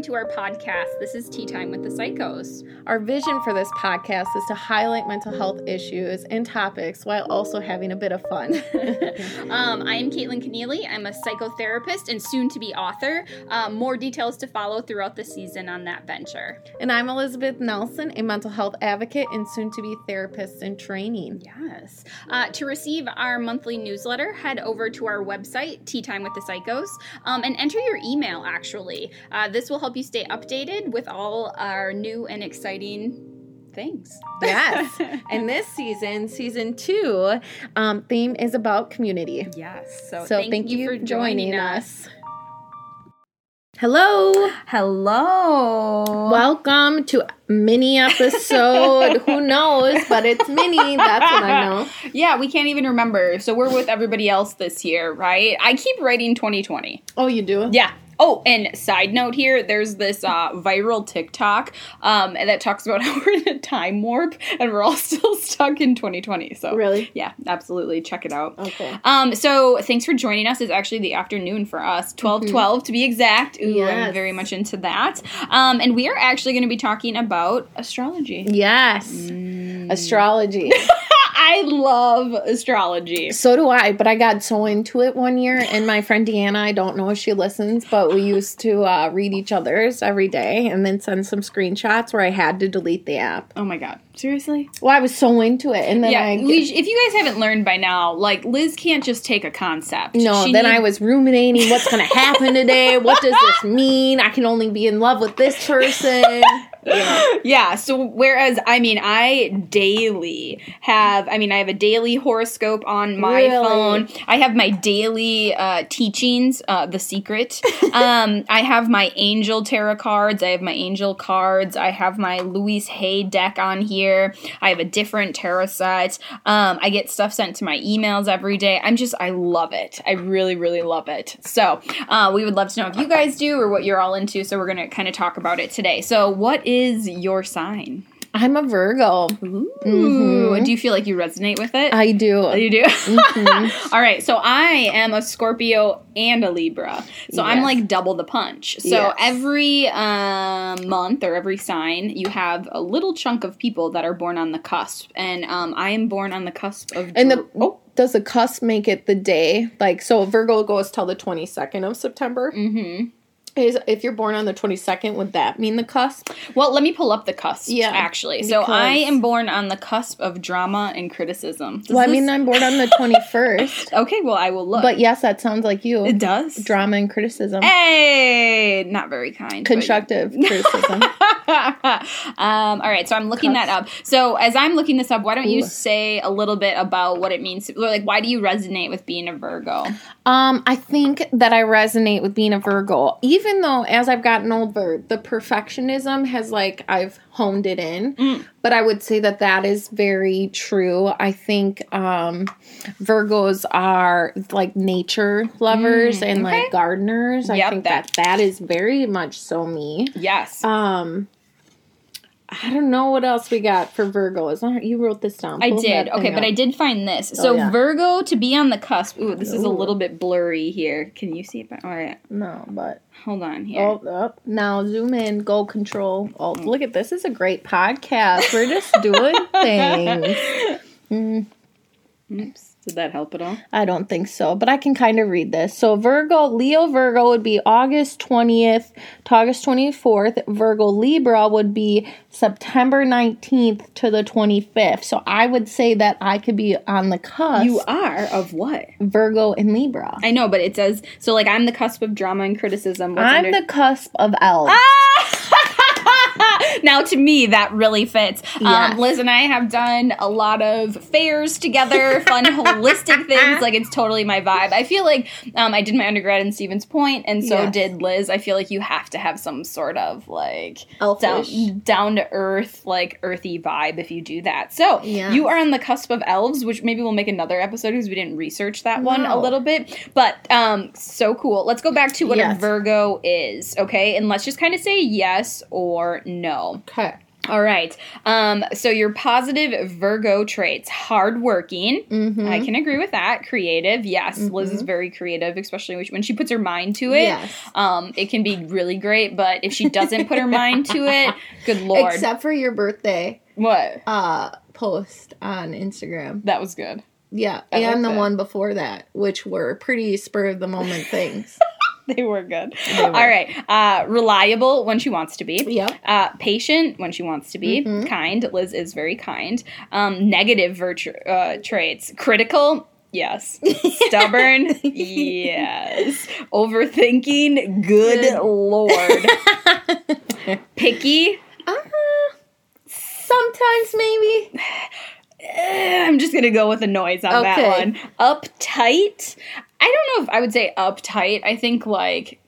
welcome to our podcast. This is Tea Time with the Psychos. Our vision for this podcast is to highlight mental health issues and topics while also having a bit of fun. um, I am Caitlin Keneally. I'm a psychotherapist and soon to be author. Um, more details to follow throughout the season on that venture. and I'm Elizabeth Nelson, a mental health advocate and soon to be therapist in training. Yes. Uh, to receive our monthly newsletter, head over to our website, Tea Time with the Psychos, um, and enter your email, actually. Uh, this will help you stay updated with all our new and exciting things. Yes. and this season, season two, um, theme is about community. Yes. So, So thank, you, for joining, us. Hello. Hello. Welcome to mini episode. Who knows? But it's mini. That's what I know. Yeah, we can't even remember. So we're with everybody else this year, right? I keep writing 2020. Oh, you do? Yeah. Oh, and side note here, there's this uh, viral TikTok um, that talks about how we're in a time warp and we're all still stuck in 2020. So Really? yeah, absolutely, check it out. Okay. Um, so thanks for joining us. It's actually the afternoon for us, twelve twelve to be exact. Ooh, I'm very much into that. Um, and we are actually going to be talking about astrology. Yes. Mm. Astrology. I love astrology. So do I, but I got so into it one year, and my friend Deanna, I don't know if she listens, but we used to uh, read each other's every day and then send some screenshots where I had to delete the app. Oh my god, seriously? Well, I was so into it, and then Yeah, I if you guys haven't learned by now, like Liz can't just take a concept. no, She then need- I was ruminating. What's going to happen today? What does this mean? I can only be in love with this person. Yeah. yeah so whereas i mean i daily have i mean i have a daily horoscope on my Really? phone. I have my daily uh, teachings uh, the secret. Um, i have my angel tarot cards i have my angel cards i have my louise hay deck on here. I have a different tarot set. Um, i get stuff sent to my emails every day. I'm just i love it. I really really love it. So uh, we would love to know if you guys do or what you're all into so we're going to kind of talk about it today. So what is your sign I'm a Virgo. Ooh, do you feel like you resonate with it? I do. you do. All right, so I am a Scorpio and a Libra, so I'm like double the punch. So Yes. every um, month or every sign, you have a little chunk of people that are born on the cusp, and um, I am born on the cusp of. And the oh, does the cusp make it the day? Like so Virgo goes till the 22nd of September. mm-hmm. Is if you're born on the 22nd, would that mean the cusp? Well, let me pull up the cusp. Yeah, actually, so I am born on the cusp of drama and criticism. Does well, I this- mean, I'm born on the 21st. okay. Well, I will look. but yes, that sounds like you. it does. Drama and criticism. Hey, not very kind. but- Constructive criticism. Um, all right, so I'm looking that up. So as I'm looking this up, why don't you Ooh. say a little bit about what it means? To, like, why do you resonate with being a Virgo? Um, I think that I resonate with being a Virgo, even though as I've gotten older, the perfectionism has like I've honed it in. Mm. But I would say that that is very true. I think um, Virgos are like nature lovers Mm, and okay. like gardeners. I think that- that that is very much so me. Yes, Um, I don't know what else we got for Virgo. Is Uh, You wrote this down. I did. Okay, but up. I did find this. So Oh, yeah. Virgo to be on the cusp. Ooh, this is a little bit blurry here. Can you see it? All right, no, but hold on here. Oh, up. Now zoom in, go control. Oh, look at this. This is a great podcast. We're just doing things. Mm, Oops. Did that help at all? I don't think so, but I can kind of read this. So Virgo, Leo Virgo would be August 20th to August 24th. Virgo Libra would be September 19th to the 25th. So I would say that I could be on the cusp. You are of what? Virgo and Libra. I know, but it says so. Like I'm the cusp of drama and criticism. What's I'm under- the cusp of elves. Ah! now to me that really fits. Yes. um, liz and i have done a lot of fairs together fun holistic things. Like it's totally my vibe. I feel like um, i did my undergrad in stevens point and so Yes. did liz. I feel like you have to have some sort of like Elfish. down, down to earth like earthy vibe if you do that. So Yes. you are on the cusp of elves which maybe we'll make another episode because we didn't research that one a little bit. But um so cool. Let's go back to what a virgo is okay? And let's just kind of say yes or no Okay. All right. Um, so your positive Virgo traits: hardworking. Mm-hmm. I can agree with that. Creative, yes. Liz is very creative, especially when she- puts her mind to it. Yes. Um, it can be really great, but if she doesn't put her mind to it, good lord. Except for your birthday what? uh post on Instagram. That was good. Yeah, I and the that. one before that, which were pretty spur of the moment things. They were good. were. All right. Uh, reliable when she wants to be. Yep. Uh, patient when she wants to be. Mm-hmm. Kind. Liz is very kind. Um, negative virtue uh, traits. Critical. Yes. Stubborn. yes. Overthinking. Good, lord. Picky. uh, sometimes maybe. I'm just gonna go with a noise on that Okay. one. Uptight. I don't know if I would say uptight. I think like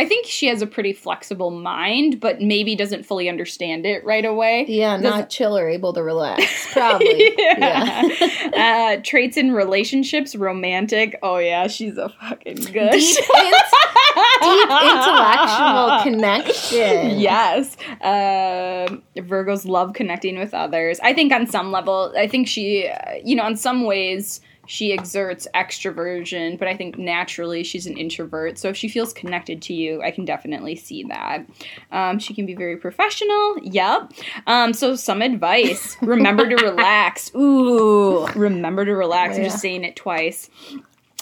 I think she has a pretty flexible mind, but maybe doesn't fully understand it right away. Yeah, not chill or able to relax. Probably. yeah. uh, traits in relationships, romantic. Oh yeah, she's a fucking good. Deep, in- deep intellectual connection. Yes. Um Virgos love connecting with others. I think on some level, I think she, uh, you know, on some ways, she exerts extroversion, but I think naturally she's an introvert. So if she feels connected to you, I can definitely see that. Um, she can be very professional. Yep. Um, so some advice remember to relax. Ooh, remember to relax. I'm just saying it twice.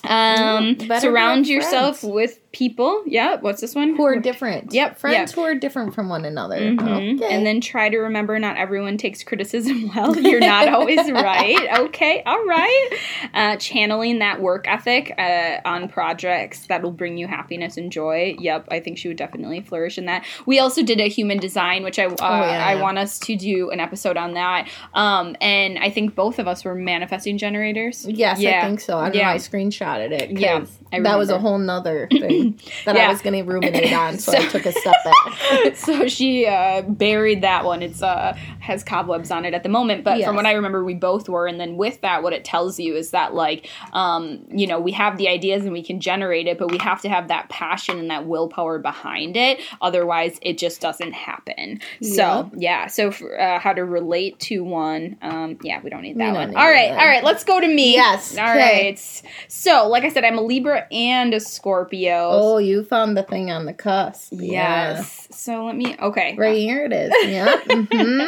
Um, surround yourself friends. with people. Yeah, what's this one? Who are different. Yep, Friends yep. who are different from one another. Mhm. Okay. And then try to remember not everyone takes criticism well. You're not always right. Okay, all right. Uh, channeling that work ethic uh, on projects that will bring you happiness and joy. Yep, I think she would definitely flourish in that. We also did a human design, which I uh, Oh, yeah, I want us to do an episode on that. Um, and I think both of us were manifesting generators. Yes, Yeah. I think so. I Yeah. know. I screenshotted it. Yeah, I that was a whole nother thing that Yeah. I was going to ruminate on, so, I took a step back. so she uh, buried that one. It's uh, has cobwebs on it at the moment, but Yes. from what I remember, we both were. And then with that, what it tells you is that like, um, you know, we have the ideas and we can generate it, but we have to have that passion and that willpower behind it. Otherwise, it just doesn't happen. So yeah. So for, uh, how to relate to one? Um, yeah, we don't need that one. need All right, that. all right. Let's go to me. Yes, All okay. right. So, like I said, I'm a Libra and a Scorpio. Oh, you found the thing on the cusp. Yeah. Yes. So let me. Okay. Right here it is. Yeah. hmm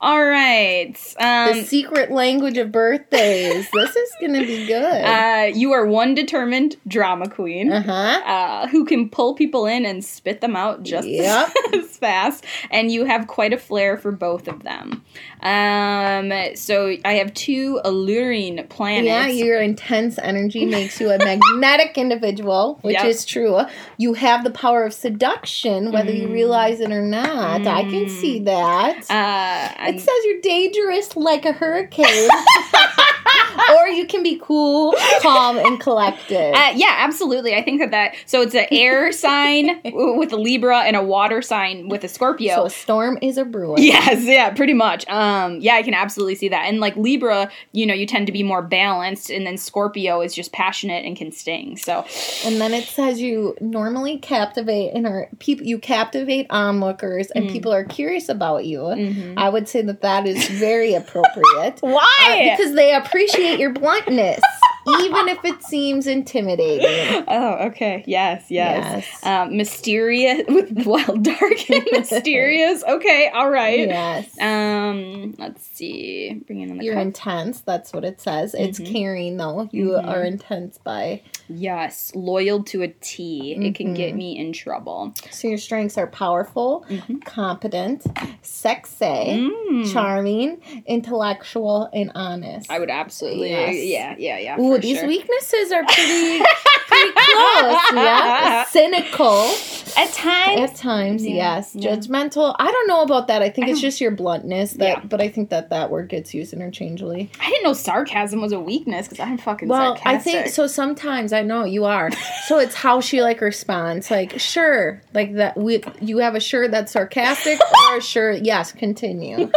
All right. Um, the secret language of birthdays. This is going to be good. uh, you are one determined drama queen. Uh huh. Uh, who can pull people in and spit them out just Yep. as fast, and you have quite a flair for both of them. Um, so I have two alluring planets. Yeah, your intense energy makes you a magnetic individual, which Yep. is true. You have the power of seduction, whether you realize it or not. I can see that. Uh, it says you're dangerous like a hurricane. or you can be cool, calm, and collected. Uh, yeah, absolutely. I think that that so it's an air sign with a Libra and a water sign with a Scorpio. so a storm is a brewing. Yes, yeah, pretty much. Um, yeah, I can absolutely see that. And like Libra, you know, you tend to be more balanced, and then Scorpio is just passionate and can sting. So, And then it says you normally captivate and are people you captivate onlookers and Mm. people are curious about you. Mm-hmm. I would say that that is very appropriate. why? Uh, because they appreciate your bluntness, even if it seems intimidating. oh, okay. Yes, yes. Yes. Um, mysterious with wild, dark, and mysterious. Okay, all right. Yes. Um, let's see. Bringing in the You're cup. intense. That's what it says. It's Mm-hmm. caring, though. You are intense by. yes, loyal to a T. It can Mm-hmm. get me in trouble. So your strengths are powerful, competent, sexy, Mm. charming, intellectual, and honest. I would absolutely. Yes. Yeah, yeah, yeah. Ooh, for these sure. weaknesses are pretty, pretty close. Yeah, cynical At times. at times. Yeah, yes, yeah. judgmental. I don't know about that. I think I it's just your bluntness. That, Yeah. but I think that that word gets used interchangeably. I didn't know sarcasm was a weakness because I'm fucking Well, sarcastic. I think so. Sometimes I know you are. so it's how she like responds. Like, sure, like that. We you have a sure that's sarcastic or a sure yes. Continue.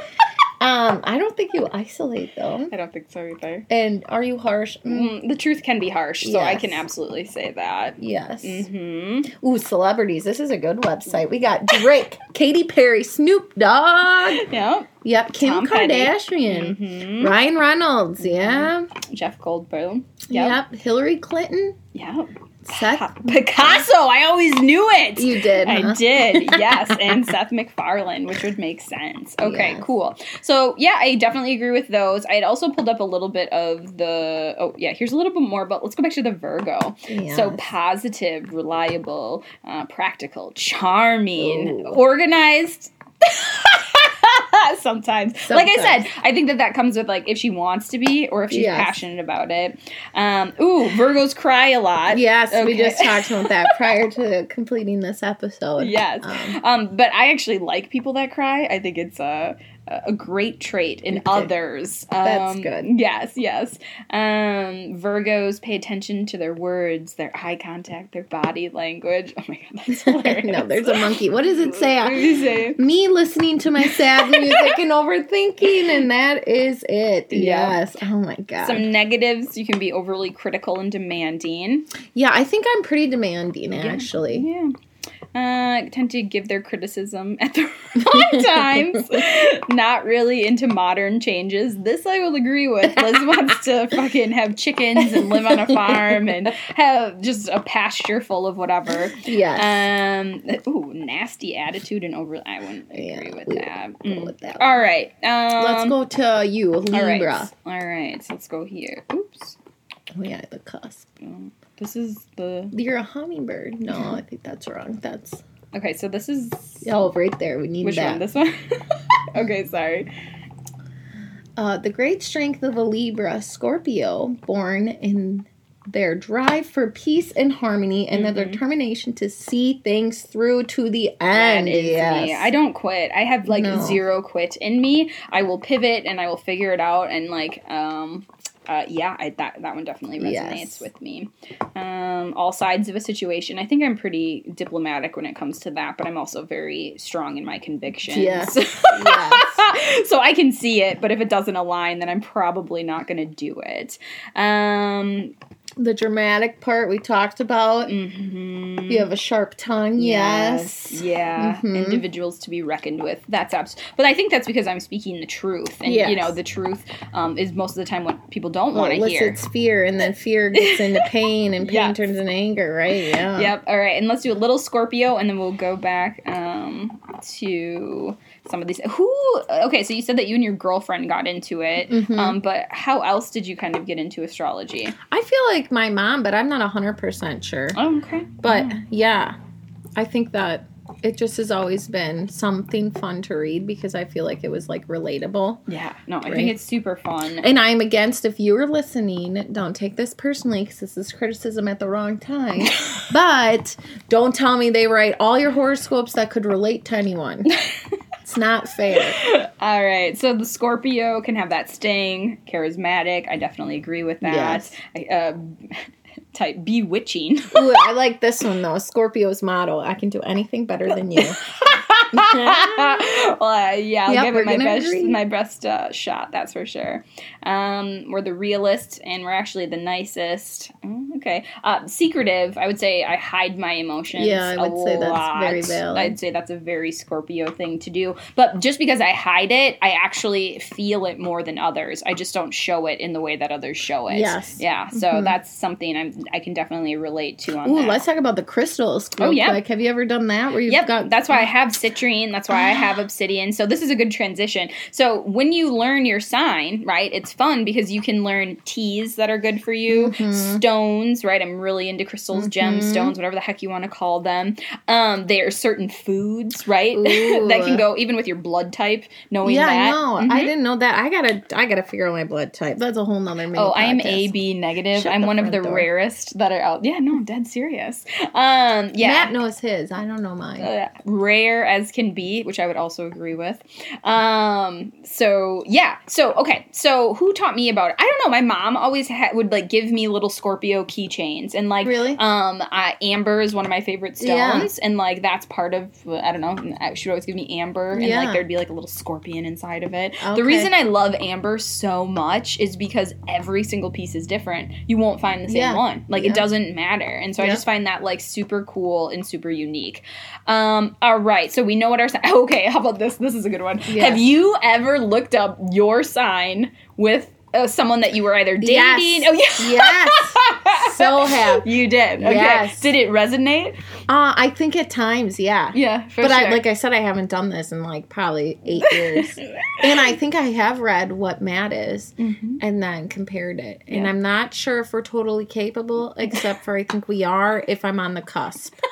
Um, I don't think you isolate though. I don't think so either. And are you harsh? Mm, Mm, the truth can be harsh, so I can absolutely say that. yes. hmm Ooh, celebrities. This is a good website. We got Drake, Katy Perry, Snoop Dogg. Yep. Yep, Kim Tom. Kardashian. hmm Ryan Reynolds, yeah. Jeff Goldblum. Yep. Yep. Hillary Clinton. Yep. Seth. Picasso. I always knew it. You did. I did, yes, and Seth MacFarlane, which would make sense. Okay, Yeah. cool. So yeah, I definitely agree with those. I had also pulled up a little bit of the. Oh yeah, here's a little bit more, but let's go back to the Virgo. So positive, reliable, uh, practical, charming, Ooh. organized. Sometimes. like I said, I think that that comes with like if she wants to be or if she's Yes. passionate about it. Um, ooh, Virgos cry a lot. Yes, we just talked about that prior to completing this episode. Yes. Um, Um, but I actually like people that cry. I think it's a a great trait in Okay. others. Um, That's good. Yes, yes. Um, Virgos pay attention to their words, their eye contact, their body language. Oh my god, that's hilarious. no, there's a monkey. What does it say? you say? Me listening to my sad music and overthinking, and that is it. Yeah. Yes. Oh my god. Some negatives. You can be overly critical and demanding. yeah, I think I'm pretty demanding actually. Yeah. Uh, tend to give their criticism at the wrong times. Not really into modern changes. This I will agree with. Liz wants to fucking have chickens and live on a farm and have just a pasture full of whatever. Yes. Um. Ooh, nasty attitude and over. I wouldn't agree Yeah, with that. Mm. with that. All right. Um, Let's go to you, Libra. All right. All right. So let's go here. Oops. Oh yeah, the cusp. This is the You're a hummingbird. No, I think that's wrong. That's okay. So this is oh right there. We need which that. one? This one. okay. Sorry. Uh, the great strength of a Libra, Scorpio, born in their drive for peace and harmony and Mhm. their determination to see things through to the end. yes. me. I don't quit. I have like No. zero quit in me. I will pivot and I will figure it out and like um uh, yeah, I, that that one definitely resonates Yes. with me. Um, all sides of a situation. I think I'm pretty diplomatic when it comes to that, but I'm also very strong in my convictions. Yes. Yes. so I can see it, but if it doesn't align, then I'm probably not going to do it. Um, the dramatic part we talked about. mhm. You have a sharp tongue. Yes. Yeah. Mhm. Individuals to be reckoned with. That's abs- But I think that's because I'm speaking the truth, and Yes. you know, the truth um, is most of the time what people don't Well, want to hear. It's fear, and then fear gets into pain, and pain Yes. turns into anger, right? Yeah. Yep. All right, and let's do a little Scorpio, and then we'll go back um, to some of these. Who? Okay, so you said that you and your girlfriend got into it, Mhm. um, but how else did you kind of get into astrology? I feel like my mom, but I'm not 100% sure. Oh, okay. But yeah, I think that it just has always been something fun to read because I feel like it was like relatable. Yeah. No, I Right. think it's super fun. And I'm against if you are listening, don't take this personally because this is criticism at the wrong time. but don't tell me they write all your horoscopes that could relate to anyone. not fair. All right, so the Scorpio can have that sting, charismatic. I definitely agree with that. Yes. I, uh, type bewitching. Ooh, I like this one though. Scorpio's motto: "I can do anything better than you." well, uh, yeah, I'll Yep, give it my best, agree. my best uh, shot. That's for sure. Um, we're the realist, and we're actually the nicest. Mm, okay, uh, secretive. I would say I hide my emotions. Yeah, I would say that's very valid. I'd say that's a very Scorpio thing to do. But just because I hide it, I actually feel it more than others. I just don't show it in the way that others show it. Yes. Yeah. So Mhm. that's something I'm I can definitely relate to on Ooh, that. let's talk about the crystals. Oh, yeah. quick. Have you ever done that? Where you've Yep, got that's why I have citrine. That's why I have obsidian. So this is a good transition. So when you learn your sign, right, it's fun because you can learn teas that are good for you, Mhm. stones, right? I'm really into crystals, Mhm. gemstones, whatever the heck you want to call them. Um, there are certain foods, right, that can go even with your blood type. Knowing Yeah, that, I know. Mhm. I didn't know that. I gotta, I gotta figure out my blood type. That's a whole nother. Oh, I am. AB negative. Shut I'm one of the door. rarest that are out. Yeah, no, I'm dead serious. Um, yeah, Matt knows his. I don't know mine. uh, rare as can be, which I would also agree with. Um, so yeah, so okay, so who taught me about it? I don't know. My mom always ha- would like give me little Scorpio keychains and like Really? um I, amber is one of my favorite Yeah. stones and like that's part of I don't know she would always give me amber and Yeah. like there'd be like a little scorpion inside of it. Okay. The reason I love amber so much is because every single piece is different. You won't find the same Yeah. one. Like Yeah. it doesn't matter. And so I just find that like super cool and super unique. Um all right, so we know what our sign Okay, how about this? This is a good one. Have you ever looked up your sign with uh, someone that you were either dating? Yes. Oh yeah. Yes. So happy. You did. Okay. Yes. Did it resonate? Uh, I think at times, yeah. Yeah, for but I sure. like I said, I haven't done this in like probably eight years, and I think I have read what Matt is, Mhm. and then compared it. And I'm not sure if we're totally capable, except for I think we are if I'm on the cusp.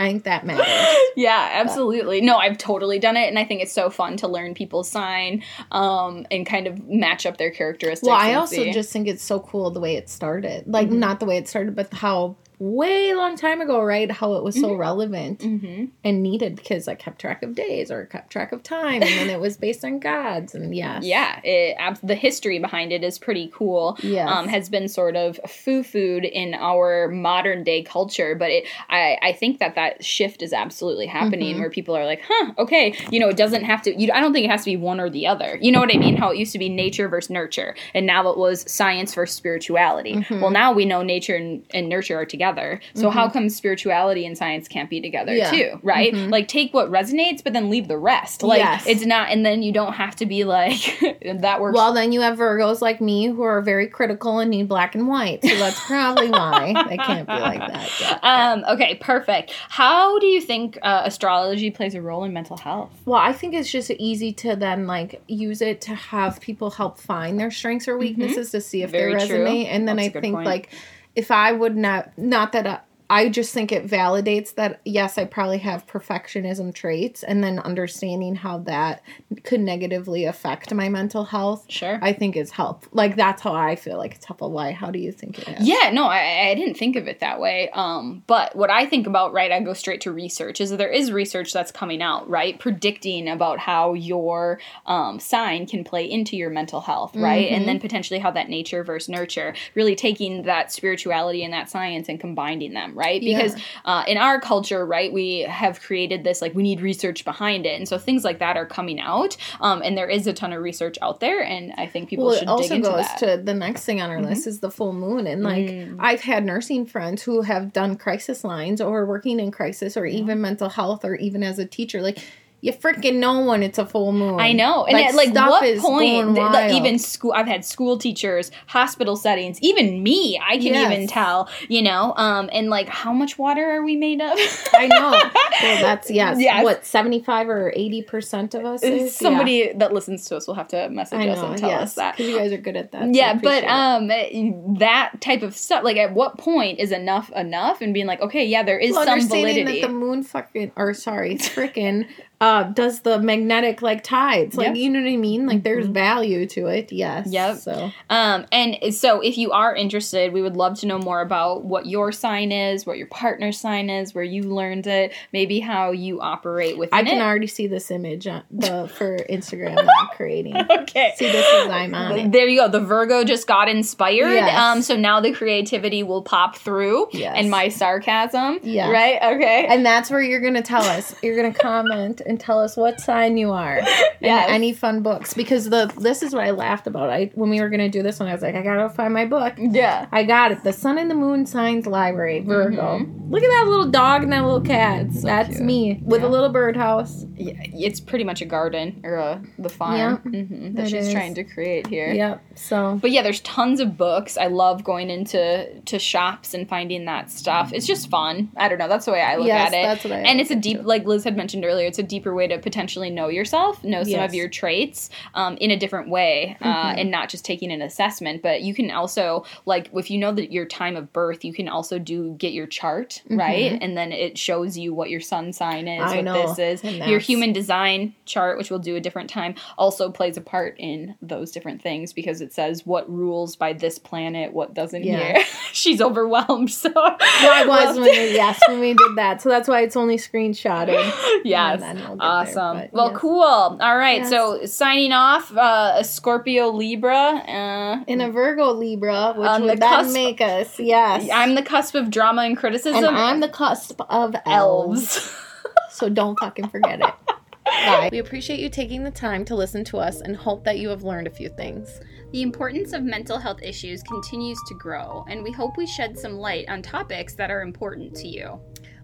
I think that matters. Yeah, absolutely. No, I've totally done it, and I think it's so fun to learn people's sign um, and kind of match up their characteristics. Well, I also see. just think it's so cool the way it started. Like Mm-hmm. not the way it started, but how way long time ago, right? How it was so relevant Mhm. and needed because I kept track of days or kept track of time, and then it was based on gods and yes, Yeah, it, ab- the history behind it is pretty cool. Yes. Um, has been sort of foo food in our modern day culture, but it, I, I think that that shift is absolutely happening Mm-hmm. where people are like, huh, okay, you know, it doesn't have to, you, I don't think it has to be one or the other. You know what I mean? How it used to be nature versus nurture, and now it was science versus spirituality. Mm-hmm. Well, now we know nature and, and nurture are together. So how come spirituality and science can't be together Yeah. too? Right? Like take what resonates, but then leave the rest. Like Yes. it's not, and then you don't have to be like that works. Well, then you have Virgos like me who are very critical and need black and white. So that's probably why they can't be like that. Yeah. um, okay, perfect. How do you think uh, astrology plays a role in mental health? Well, I think it's just easy to then like use it to have people help find their strengths or weaknesses to see if Mm-hmm. Very they true. resonate. And then That's I think point. like if I would not not that uh, I, just think it validates that yes, I probably have perfectionism traits, and then understanding how that could negatively affect my mental health. Sure. I think is help. Like that's how I feel like it's helpful. Why? How do you think it is? Yeah, no, I, I didn't think of it that way. Um, but what I think about, right, I go straight to research, is that there is research that's coming out, right, predicting about how your um, sign can play into your mental health, right, and then potentially how that nature versus nurture, really taking that spirituality and that science and combining them, right? Yeah. Because uh, in our culture, right, we have created this like we need research behind it, and so things like that are coming out, um, and there is a ton of research out there, and I think people well, should it also dig into goes that. Mm-hmm. to the next thing on our list is the full moon, and like Mm. I've had nursing friends who have done crisis lines or working in crisis or even mental health or even as a teacher, like. You freaking know when it's a full moon. I know, and at, like what point? like, even school, I've had school teachers, hospital settings, even me. I can Yes. even tell, you know. Um, and like, how much water are we made of? I know. Well, that's yes. Yes. What seventy five or eighty percent of us is Somebody that listens to us will have to message Yeah. I us and tell yes, us that. because you guys are good at that. so Yeah, but appreciate it. um, that type of stuff. Like, at what point is enough enough? And being like, okay, yeah, there is Well, some validity. that the moon fucking or sorry, it's freaking uh does the magnetic like tides. Like Yep. you know what I mean? Like there's value to it, yes. Yep. So Um, and so if you are interested, we would love to know more about what your sign is, what your partner's sign is, where you learned it, maybe how you operate with. it. I can it. already see this image on the for Instagram that I'm creating. okay. See this is I'm on it. There you go. The Virgo just got inspired. Yes. Um, so now the creativity will pop through Yes. and my sarcasm. Yeah. Right? Okay. And that's where you're gonna tell us. You're gonna comment and tell us what sign you are. And Yes. any fun books. Because the this is what I laughed about. I when we were gonna do this one, I was like, I gotta find my book. yeah. I got it. The Sun and the Moon Signs Library, Virgo. Look at that little dog and that little cat. That's Mm-hmm. cute. me with Yeah. a little birdhouse. Yeah, It's pretty much a garden or a, the farm Yeah. mhm, that she's is. trying to create here. Yep. So But yeah, there's tons of books. I love going into to shops and finding that stuff. It's just fun. I don't know. That's the way I look Yes, at it. that's what I and it's a deep, too. like Liz had mentioned earlier, it's a deeper way to potentially know yourself, know some Yes. of your traits um, in a different way, uh, Mm-hmm. and not just taking an assessment. But you can also, like, if you know that your time of birth, you can also do get your chart right, and then it shows you what your sun sign is, Mm-hmm. I what know, this is. Your human design chart, which we'll do a different time, also plays a part in those different things because it says what rules by this planet, what doesn't Yeah. here. She's overwhelmed, so I was when we, yes when we did that. So that's why it's only screenshotted. yes. And then we'll get Awesome. there, but well, yes. cool. All right. Yes. So signing off, uh, a Scorpio Libra. Uh, In a Virgo Libra, which On the would then cusp- make us, yes. I'm the cusp of drama and criticism. and I'm the cusp of elves. elves. So don't fucking forget it. Bye. We appreciate you taking the time to listen to us and hope that you have learned a few things. The importance of mental health issues continues to grow, and we hope we shed some light on topics that are important to you.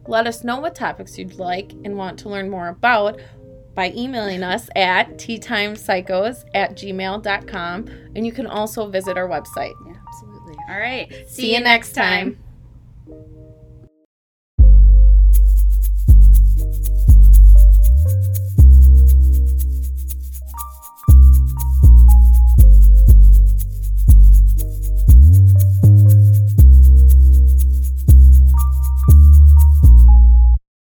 Let us know what topics you'd like and want to learn more about by emailing us at teatimepsychos at gmail.com. And you can also visit our website. Yeah, absolutely. All right. See you next time.